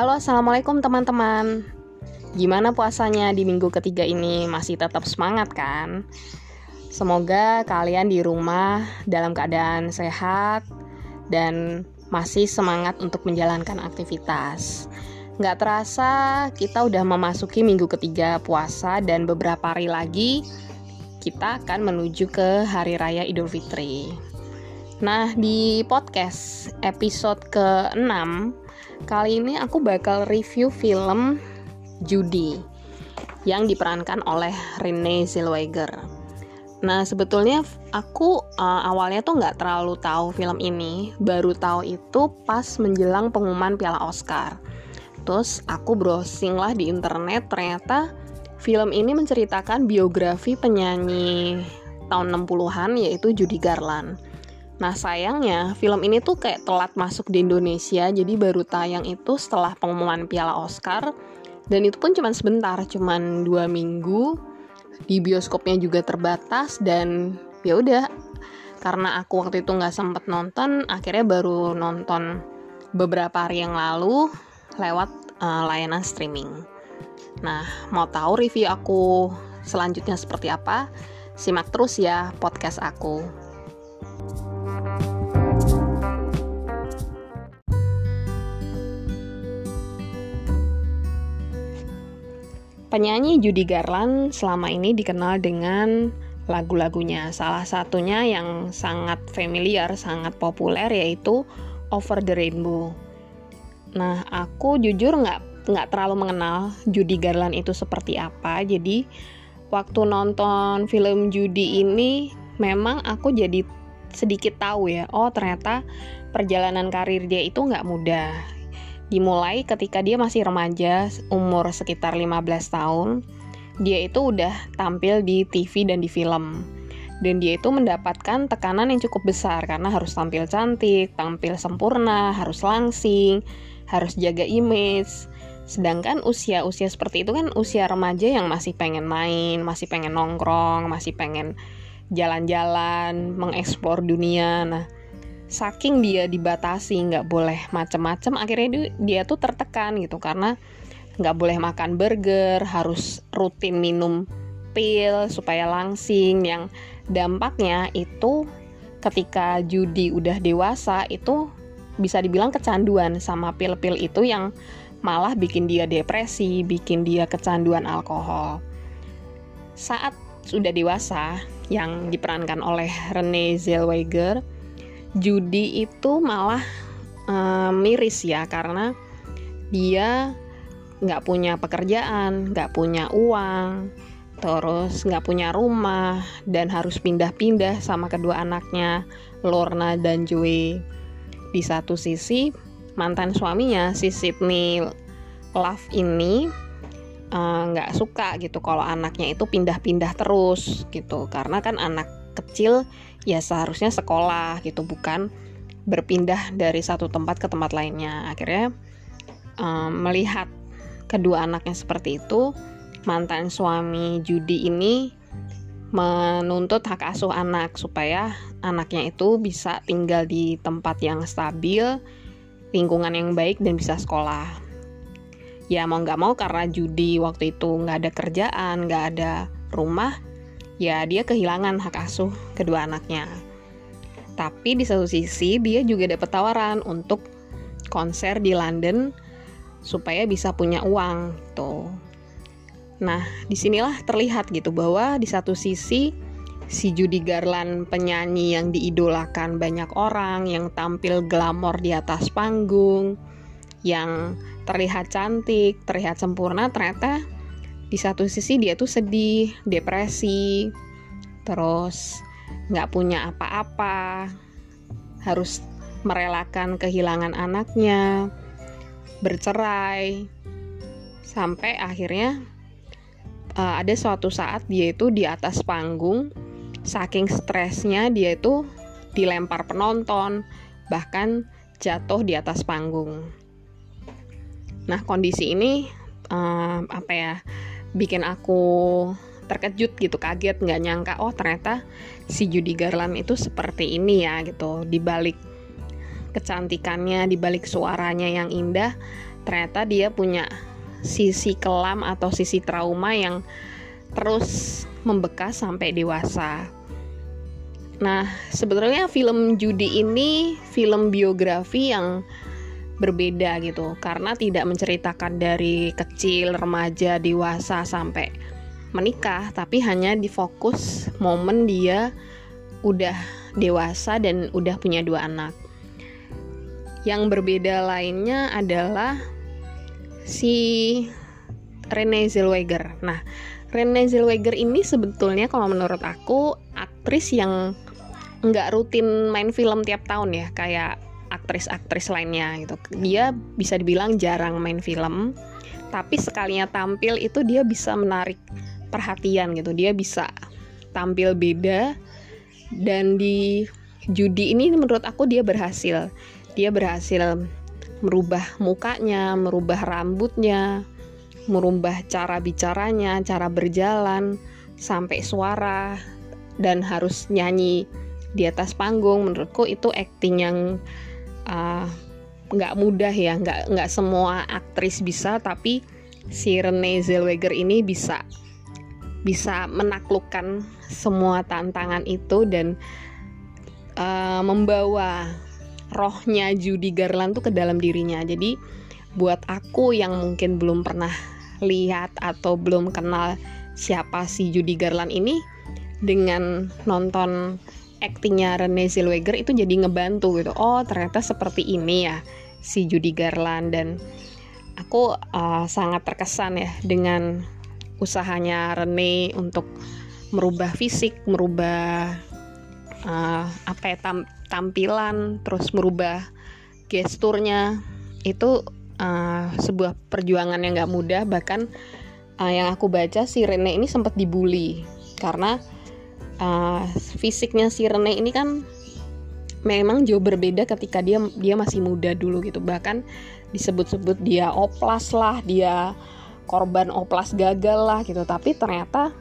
Halo, assalamualaikum teman-teman. Gimana puasanya di minggu ketiga ini? Masih tetap semangat kan? Semoga kalian di rumah dalam keadaan sehat dan masih semangat untuk menjalankan aktivitas. Nggak terasa kita udah memasuki minggu ketiga puasa dan beberapa hari lagi kita akan menuju ke Hari Raya Idul Fitri. Nah, di podcast episode ke-6 Kali ini aku bakal review film Judy yang diperankan oleh Renee Zellweger. Nah sebetulnya aku uh, awalnya tuh nggak terlalu tahu film ini, baru tahu itu pas menjelang pengumuman Piala Oscar. Terus aku browsing lah di internet, ternyata film ini menceritakan biografi penyanyi tahun 60-an yaitu Judy Garland. Nah sayangnya film ini tuh kayak telat masuk di Indonesia jadi baru tayang itu setelah pengumuman Piala Oscar dan itu pun cuma sebentar, cuma dua minggu di bioskopnya juga terbatas dan ya udah karena aku waktu itu nggak sempet nonton akhirnya baru nonton beberapa hari yang lalu lewat uh, layanan streaming. Nah mau tahu review aku selanjutnya seperti apa? Simak terus ya podcast aku. Penyanyi Judy Garland selama ini dikenal dengan lagu-lagunya. Salah satunya yang sangat familiar, sangat populer yaitu Over the Rainbow. Nah, aku jujur nggak nggak terlalu mengenal Judy Garland itu seperti apa. Jadi waktu nonton film Judy ini, memang aku jadi sedikit tahu ya. Oh ternyata perjalanan karir dia itu nggak mudah dimulai ketika dia masih remaja, umur sekitar 15 tahun. Dia itu udah tampil di TV dan di film. Dan dia itu mendapatkan tekanan yang cukup besar karena harus tampil cantik, tampil sempurna, harus langsing, harus jaga image. Sedangkan usia-usia seperti itu kan usia remaja yang masih pengen main, masih pengen nongkrong, masih pengen jalan-jalan, mengeksplor dunia. Nah, saking dia dibatasi nggak boleh macem-macem akhirnya dia, dia tuh tertekan gitu karena nggak boleh makan burger harus rutin minum pil supaya langsing yang dampaknya itu ketika judi udah dewasa itu bisa dibilang kecanduan sama pil-pil itu yang malah bikin dia depresi, bikin dia kecanduan alkohol. Saat sudah dewasa yang diperankan oleh Renee Zellweger, judi itu malah uh, miris ya karena dia nggak punya pekerjaan, nggak punya uang, terus nggak punya rumah dan harus pindah-pindah sama kedua anaknya Lorna dan Joey. Di satu sisi mantan suaminya si Sydney Love ini eh, nggak uh, suka gitu kalau anaknya itu pindah-pindah terus gitu karena kan anak kecil ya seharusnya sekolah gitu bukan berpindah dari satu tempat ke tempat lainnya. Akhirnya um, melihat kedua anaknya seperti itu mantan suami judi ini menuntut hak asuh anak supaya anaknya itu bisa tinggal di tempat yang stabil lingkungan yang baik dan bisa sekolah. Ya mau nggak mau karena judi waktu itu nggak ada kerjaan nggak ada rumah ya dia kehilangan hak asuh kedua anaknya. Tapi di satu sisi dia juga dapat tawaran untuk konser di London supaya bisa punya uang gitu. Nah, di sinilah terlihat gitu bahwa di satu sisi si Judy Garland penyanyi yang diidolakan banyak orang, yang tampil glamor di atas panggung, yang terlihat cantik, terlihat sempurna, ternyata di satu sisi dia tuh sedih, depresi, terus nggak punya apa-apa, harus merelakan kehilangan anaknya, bercerai, sampai akhirnya uh, ada suatu saat dia itu di atas panggung, saking stresnya dia itu dilempar penonton, bahkan jatuh di atas panggung. Nah kondisi ini uh, apa ya? Bikin aku terkejut gitu kaget nggak nyangka oh ternyata si Judy Garland itu seperti ini ya gitu dibalik kecantikannya dibalik suaranya yang indah ternyata dia punya sisi kelam atau sisi trauma yang terus membekas sampai dewasa. Nah, sebetulnya film Judi ini film biografi yang berbeda gitu karena tidak menceritakan dari kecil, remaja, dewasa sampai menikah, tapi hanya difokus momen dia udah dewasa dan udah punya dua anak. Yang berbeda lainnya adalah si Renee Zellweger. Nah, Renee Zellweger ini sebetulnya kalau menurut aku aktris yang nggak rutin main film tiap tahun ya, kayak aktris-aktris lainnya gitu. Dia bisa dibilang jarang main film, tapi sekalinya tampil itu dia bisa menarik perhatian gitu. Dia bisa tampil beda dan di judi ini menurut aku dia berhasil. Dia berhasil merubah mukanya, merubah rambutnya, merubah cara bicaranya, cara berjalan sampai suara dan harus nyanyi di atas panggung menurutku itu acting yang nggak uh, mudah ya nggak nggak semua aktris bisa tapi si Renee Zellweger ini bisa bisa menaklukkan semua tantangan itu dan uh, membawa rohnya Judy Garland tuh ke dalam dirinya. Jadi buat aku yang mungkin belum pernah lihat atau belum kenal siapa si Judy Garland ini dengan nonton aktingnya Renee Zellweger itu jadi ngebantu gitu. Oh ternyata seperti ini ya si Judy Garland. Dan aku uh, sangat terkesan ya dengan usahanya Renee untuk merubah fisik merubah uh, apa ya tam tampilan terus merubah gesturnya. Itu uh, sebuah perjuangan yang gak mudah. Bahkan uh, yang aku baca si Rene ini sempat dibully. Karena uh, fisiknya si Rene ini kan memang jauh berbeda ketika dia dia masih muda dulu gitu. Bahkan disebut-sebut dia oplas lah dia korban oplas gagal lah gitu. Tapi ternyata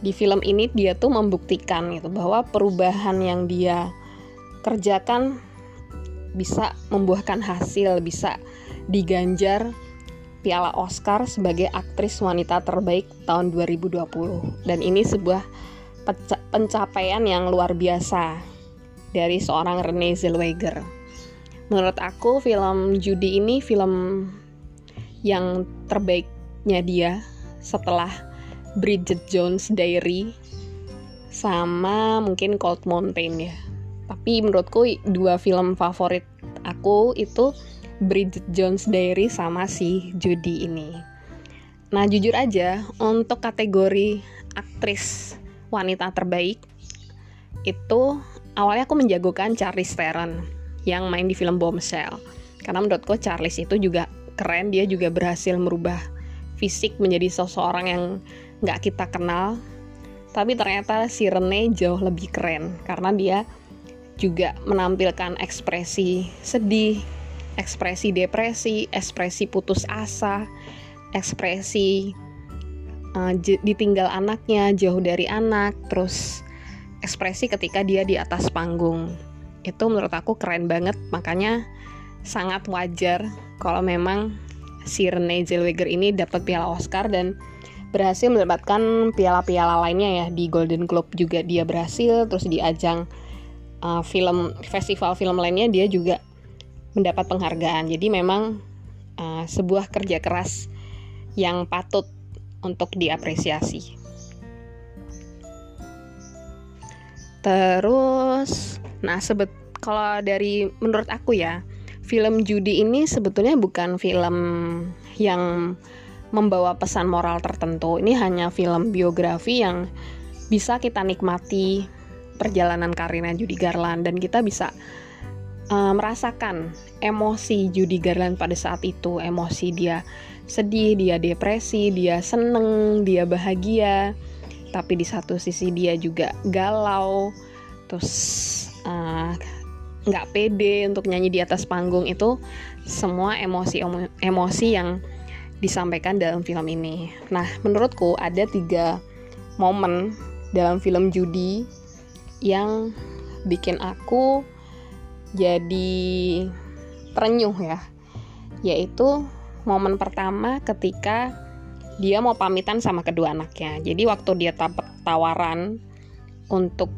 di film ini dia tuh membuktikan gitu bahwa perubahan yang dia kerjakan bisa membuahkan hasil bisa diganjar piala Oscar sebagai aktris wanita terbaik tahun 2020 dan ini sebuah pencapaian yang luar biasa dari seorang Renee Zellweger. Menurut aku film Judy ini film yang terbaiknya dia setelah Bridget Jones Diary sama mungkin Cold Mountain ya. Tapi menurutku dua film favorit aku itu Bridget Jones Diary sama si Judy ini. Nah jujur aja untuk kategori aktris wanita terbaik itu awalnya aku menjagokan Charlize Theron yang main di film Bombshell. Karena menurutku Charlize itu juga keren dia juga berhasil merubah fisik menjadi seseorang yang nggak kita kenal. Tapi ternyata si Rene jauh lebih keren karena dia juga menampilkan ekspresi sedih, ekspresi depresi, ekspresi putus asa, ekspresi uh, ditinggal anaknya jauh dari anak terus ekspresi ketika dia di atas panggung. Itu menurut aku keren banget makanya sangat wajar kalau memang si Renee Zellweger ini dapat piala Oscar dan berhasil mendapatkan piala-piala lainnya ya. Di Golden Globe juga dia berhasil terus di ajang uh, film festival film lainnya dia juga mendapat penghargaan. Jadi memang uh, sebuah kerja keras yang patut untuk diapresiasi. Terus, nah sebet kalau dari menurut aku ya, film judi ini sebetulnya bukan film yang membawa pesan moral tertentu. Ini hanya film biografi yang bisa kita nikmati perjalanan karirnya Judy Garland dan kita bisa uh, merasakan emosi Judy Garland pada saat itu, emosi dia sedih, dia depresi, dia seneng, dia bahagia, tapi di satu sisi dia juga galau, terus eh, nggak uh, pede untuk nyanyi di atas panggung. Itu semua emosi emosi yang disampaikan dalam film ini. Nah, menurutku ada tiga momen dalam film Judy yang bikin aku jadi terenyuh ya, yaitu momen pertama ketika dia mau pamitan sama kedua anaknya. Jadi waktu dia dapat tawaran untuk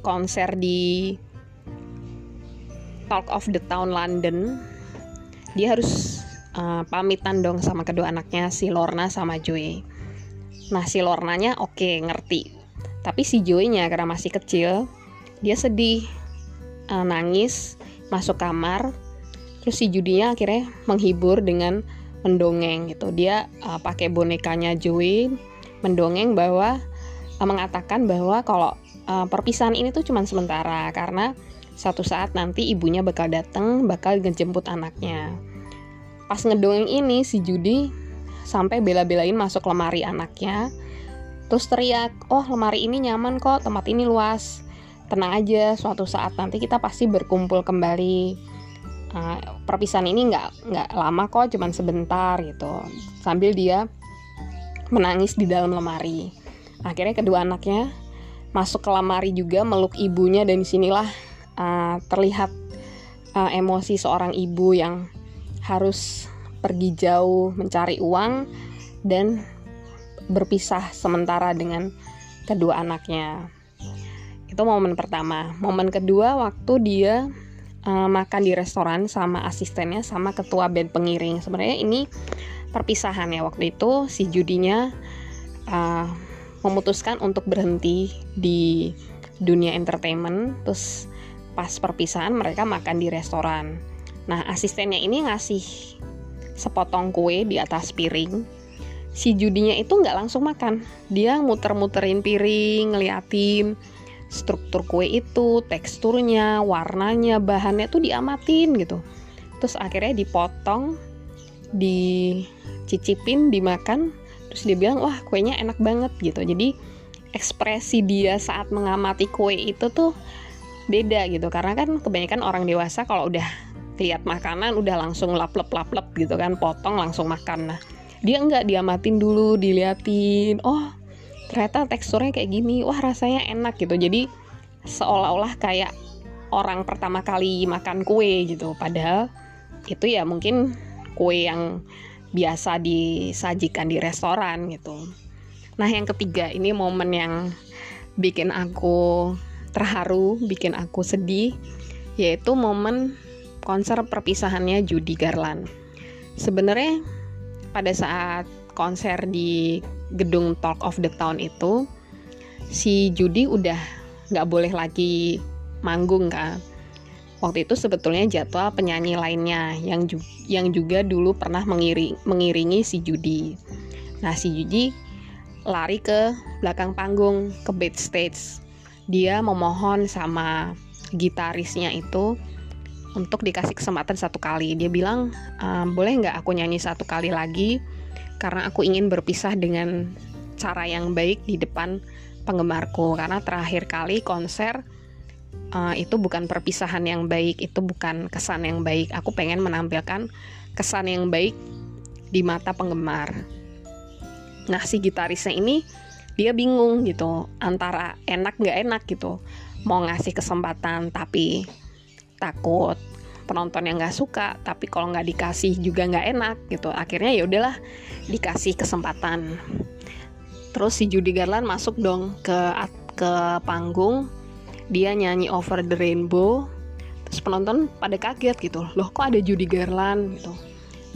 konser di Talk of the Town London, dia harus uh, pamitan dong sama kedua anaknya si Lorna sama Joy. Nah si Lornanya oke okay, ngerti, tapi si Joy-nya karena masih kecil, dia sedih, uh, nangis, masuk kamar, terus si Judinya akhirnya menghibur dengan mendongeng gitu. Dia uh, pakai bonekanya Joy, mendongeng bahwa uh, mengatakan bahwa kalau uh, perpisahan ini tuh cuma sementara karena satu saat nanti ibunya bakal datang, bakal ngejemput anaknya. Pas ngedongeng ini si Judi sampai bela-belain masuk lemari anaknya. Terus teriak, "Oh, lemari ini nyaman kok, tempat ini luas. Tenang aja, suatu saat nanti kita pasti berkumpul kembali." Uh, perpisahan ini nggak nggak lama kok, cuman sebentar gitu. Sambil dia menangis di dalam lemari. Akhirnya kedua anaknya masuk ke lemari juga meluk ibunya dan di sinilah uh, terlihat uh, emosi seorang ibu yang harus pergi jauh mencari uang dan berpisah sementara dengan kedua anaknya. Itu momen pertama. Momen kedua waktu dia uh, makan di restoran sama asistennya sama ketua band pengiring. Sebenarnya ini perpisahan ya waktu itu si Judinya uh, memutuskan untuk berhenti di dunia entertainment terus pas perpisahan mereka makan di restoran. Nah, asistennya ini ngasih sepotong kue di atas piring. Si judinya itu nggak langsung makan. Dia muter-muterin piring, ngeliatin struktur kue itu, teksturnya, warnanya, bahannya tuh diamatin gitu. Terus akhirnya dipotong, dicicipin, dimakan. Terus dia bilang, wah kuenya enak banget gitu. Jadi ekspresi dia saat mengamati kue itu tuh beda gitu karena kan kebanyakan orang dewasa kalau udah lihat makanan udah langsung lap lap lap lap gitu kan potong langsung makan nah dia enggak diamatin dulu diliatin oh ternyata teksturnya kayak gini wah rasanya enak gitu. Jadi seolah-olah kayak orang pertama kali makan kue gitu. Padahal itu ya mungkin kue yang biasa disajikan di restoran gitu. Nah yang ketiga ini momen yang bikin aku terharu, bikin aku sedih, yaitu momen konser perpisahannya Judy Garland. Sebenarnya pada saat konser di gedung Talk of the Town itu, si Judy udah nggak boleh lagi manggung kan. Waktu itu sebetulnya jadwal penyanyi lainnya yang ju yang juga dulu pernah mengiring, mengiringi si Judy. Nah si Judy lari ke belakang panggung ke backstage dia memohon sama gitarisnya itu untuk dikasih kesempatan satu kali. Dia bilang, e, boleh nggak aku nyanyi satu kali lagi karena aku ingin berpisah dengan cara yang baik di depan penggemarku. Karena terakhir kali konser uh, itu bukan perpisahan yang baik, itu bukan kesan yang baik. Aku pengen menampilkan kesan yang baik di mata penggemar. Nah si gitarisnya ini dia bingung gitu antara enak nggak enak gitu mau ngasih kesempatan tapi takut penonton yang nggak suka tapi kalau nggak dikasih juga nggak enak gitu. Akhirnya ya udahlah dikasih kesempatan. Terus si Judy Garland masuk dong ke ke panggung. Dia nyanyi Over the Rainbow. Terus penonton pada kaget gitu. Loh kok ada Judy Garland gitu?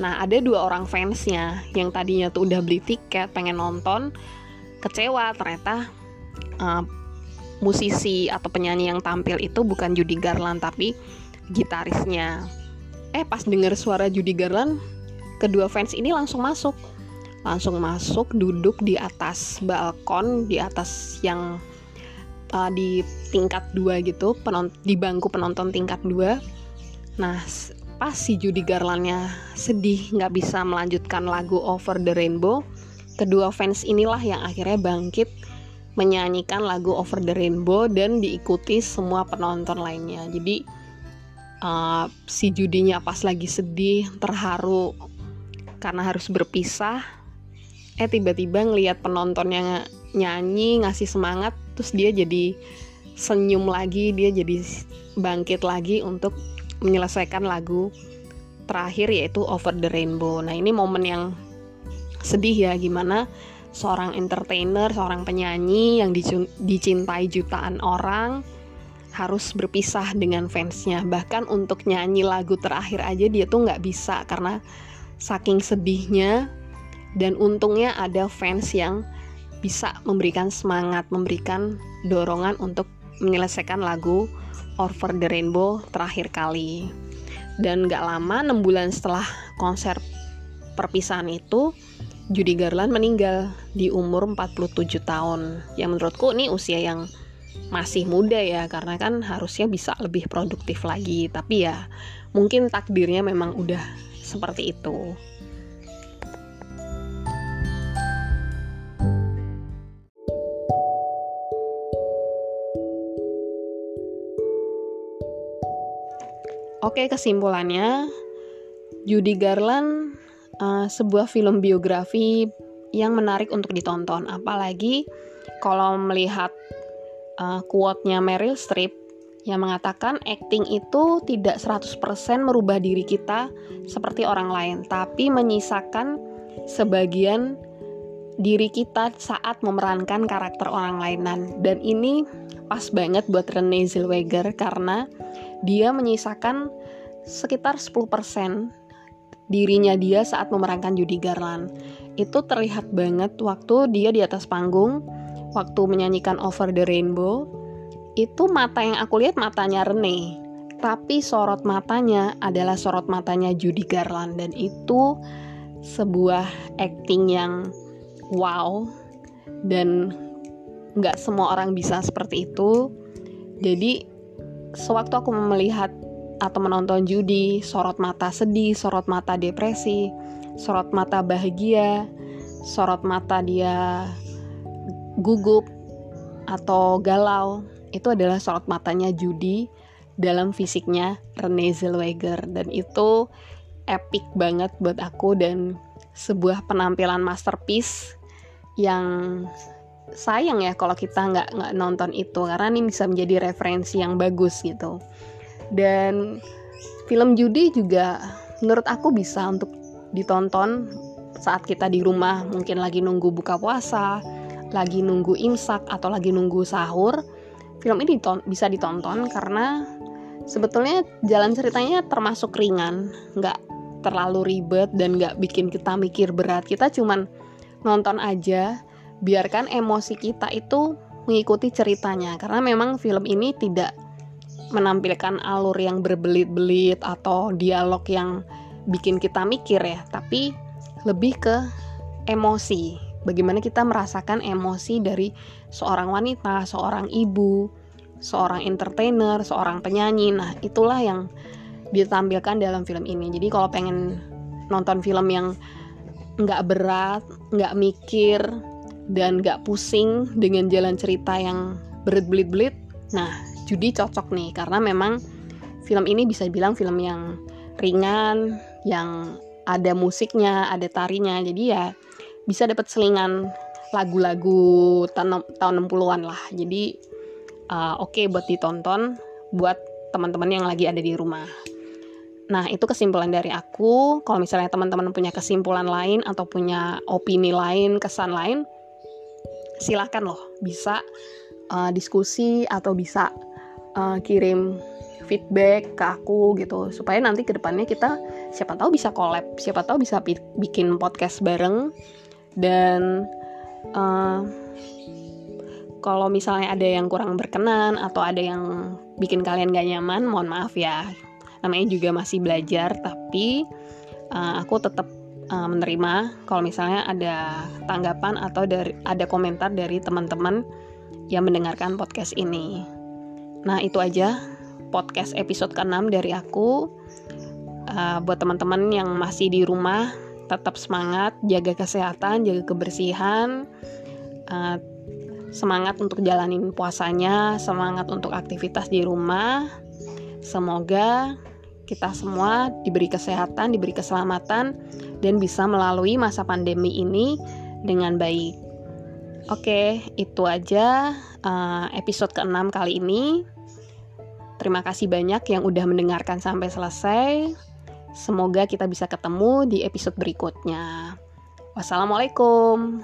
Nah ada dua orang fansnya yang tadinya tuh udah beli tiket pengen nonton kecewa ternyata uh, musisi atau penyanyi yang tampil itu bukan Judy Garland tapi gitarisnya. Eh pas denger suara Judy Garland, kedua fans ini langsung masuk. Langsung masuk duduk di atas balkon di atas yang uh, di tingkat dua gitu, di bangku penonton tingkat dua. Nah pas si Judy Garlandnya sedih nggak bisa melanjutkan lagu Over the Rainbow, Kedua fans inilah yang akhirnya bangkit menyanyikan lagu Over the Rainbow dan diikuti semua penonton lainnya. Jadi uh, si Judinya pas lagi sedih, terharu karena harus berpisah, eh tiba-tiba ngelihat penontonnya nyanyi, ngasih semangat, terus dia jadi senyum lagi, dia jadi bangkit lagi untuk menyelesaikan lagu terakhir yaitu Over the Rainbow. Nah, ini momen yang sedih ya gimana seorang entertainer, seorang penyanyi yang dicintai jutaan orang harus berpisah dengan fansnya. Bahkan untuk nyanyi lagu terakhir aja dia tuh nggak bisa karena saking sedihnya dan untungnya ada fans yang bisa memberikan semangat, memberikan dorongan untuk menyelesaikan lagu Over the Rainbow terakhir kali. Dan gak lama, 6 bulan setelah konser perpisahan itu, Judy Garland meninggal di umur 47 tahun. Yang menurutku ini usia yang masih muda ya, karena kan harusnya bisa lebih produktif lagi. Tapi ya, mungkin takdirnya memang udah seperti itu. Oke, kesimpulannya Judy Garland uh, sebuah film biografi yang menarik untuk ditonton, apalagi kalau melihat uh, quote-nya Meryl Streep yang mengatakan acting itu tidak 100% merubah diri kita seperti orang lain, tapi menyisakan sebagian diri kita saat memerankan karakter orang lain dan ini pas banget buat Renee Zellweger karena dia menyisakan sekitar 10% dirinya dia saat memerankan Judy Garland. Itu terlihat banget waktu dia di atas panggung, waktu menyanyikan Over the Rainbow. Itu mata yang aku lihat matanya Renee, tapi sorot matanya adalah sorot matanya Judy Garland dan itu sebuah acting yang wow dan nggak semua orang bisa seperti itu jadi sewaktu aku melihat atau menonton judi sorot mata sedih sorot mata depresi sorot mata bahagia sorot mata dia gugup atau galau itu adalah sorot matanya judi dalam fisiknya Renee Zellweger. Dan itu epic banget buat aku dan sebuah penampilan masterpiece yang sayang ya kalau kita nggak nggak nonton itu karena ini bisa menjadi referensi yang bagus gitu. Dan film judi juga menurut aku bisa untuk ditonton saat kita di rumah mungkin lagi nunggu buka puasa lagi nunggu imsak atau lagi nunggu sahur film ini diton bisa ditonton karena sebetulnya jalan ceritanya termasuk ringan nggak terlalu ribet dan nggak bikin kita mikir berat. Kita cuman nonton aja biarkan emosi kita itu mengikuti ceritanya. Karena memang film ini tidak menampilkan alur yang berbelit-belit atau dialog yang bikin kita mikir ya tapi lebih ke emosi bagaimana kita merasakan emosi dari seorang wanita seorang ibu seorang entertainer seorang penyanyi. Nah itulah yang ditampilkan dalam film ini. Jadi kalau pengen nonton film yang nggak berat nggak mikir dan gak pusing dengan jalan cerita yang berit-belit-belit, nah Judi cocok nih. Karena memang film ini bisa dibilang film yang ringan, yang ada musiknya, ada tarinya, jadi ya bisa dapat selingan lagu-lagu tahun, tahun 60-an lah. Jadi uh, oke okay buat ditonton buat teman-teman yang lagi ada di rumah. Nah, itu kesimpulan dari aku. Kalau misalnya teman-teman punya kesimpulan lain atau punya opini lain, kesan lain, silahkan loh bisa uh, diskusi atau bisa uh, kirim feedback ke aku gitu supaya nanti ke depannya kita siapa tahu bisa collab siapa tahu bisa bikin podcast bareng dan uh, kalau misalnya ada yang kurang berkenan atau ada yang bikin kalian gak nyaman mohon maaf ya namanya juga masih belajar tapi uh, aku tetap uh, menerima kalau misalnya ada tanggapan atau dari ada komentar dari teman-teman yang mendengarkan podcast ini. Nah, itu aja podcast episode ke-6 dari aku. Uh, buat teman-teman yang masih di rumah, tetap semangat, jaga kesehatan, jaga kebersihan. Uh, semangat untuk jalanin puasanya, semangat untuk aktivitas di rumah. Semoga kita semua diberi kesehatan, diberi keselamatan, dan bisa melalui masa pandemi ini dengan baik. Oke, itu aja uh, episode ke-6 kali ini. Terima kasih banyak yang udah mendengarkan sampai selesai. Semoga kita bisa ketemu di episode berikutnya. Wassalamualaikum.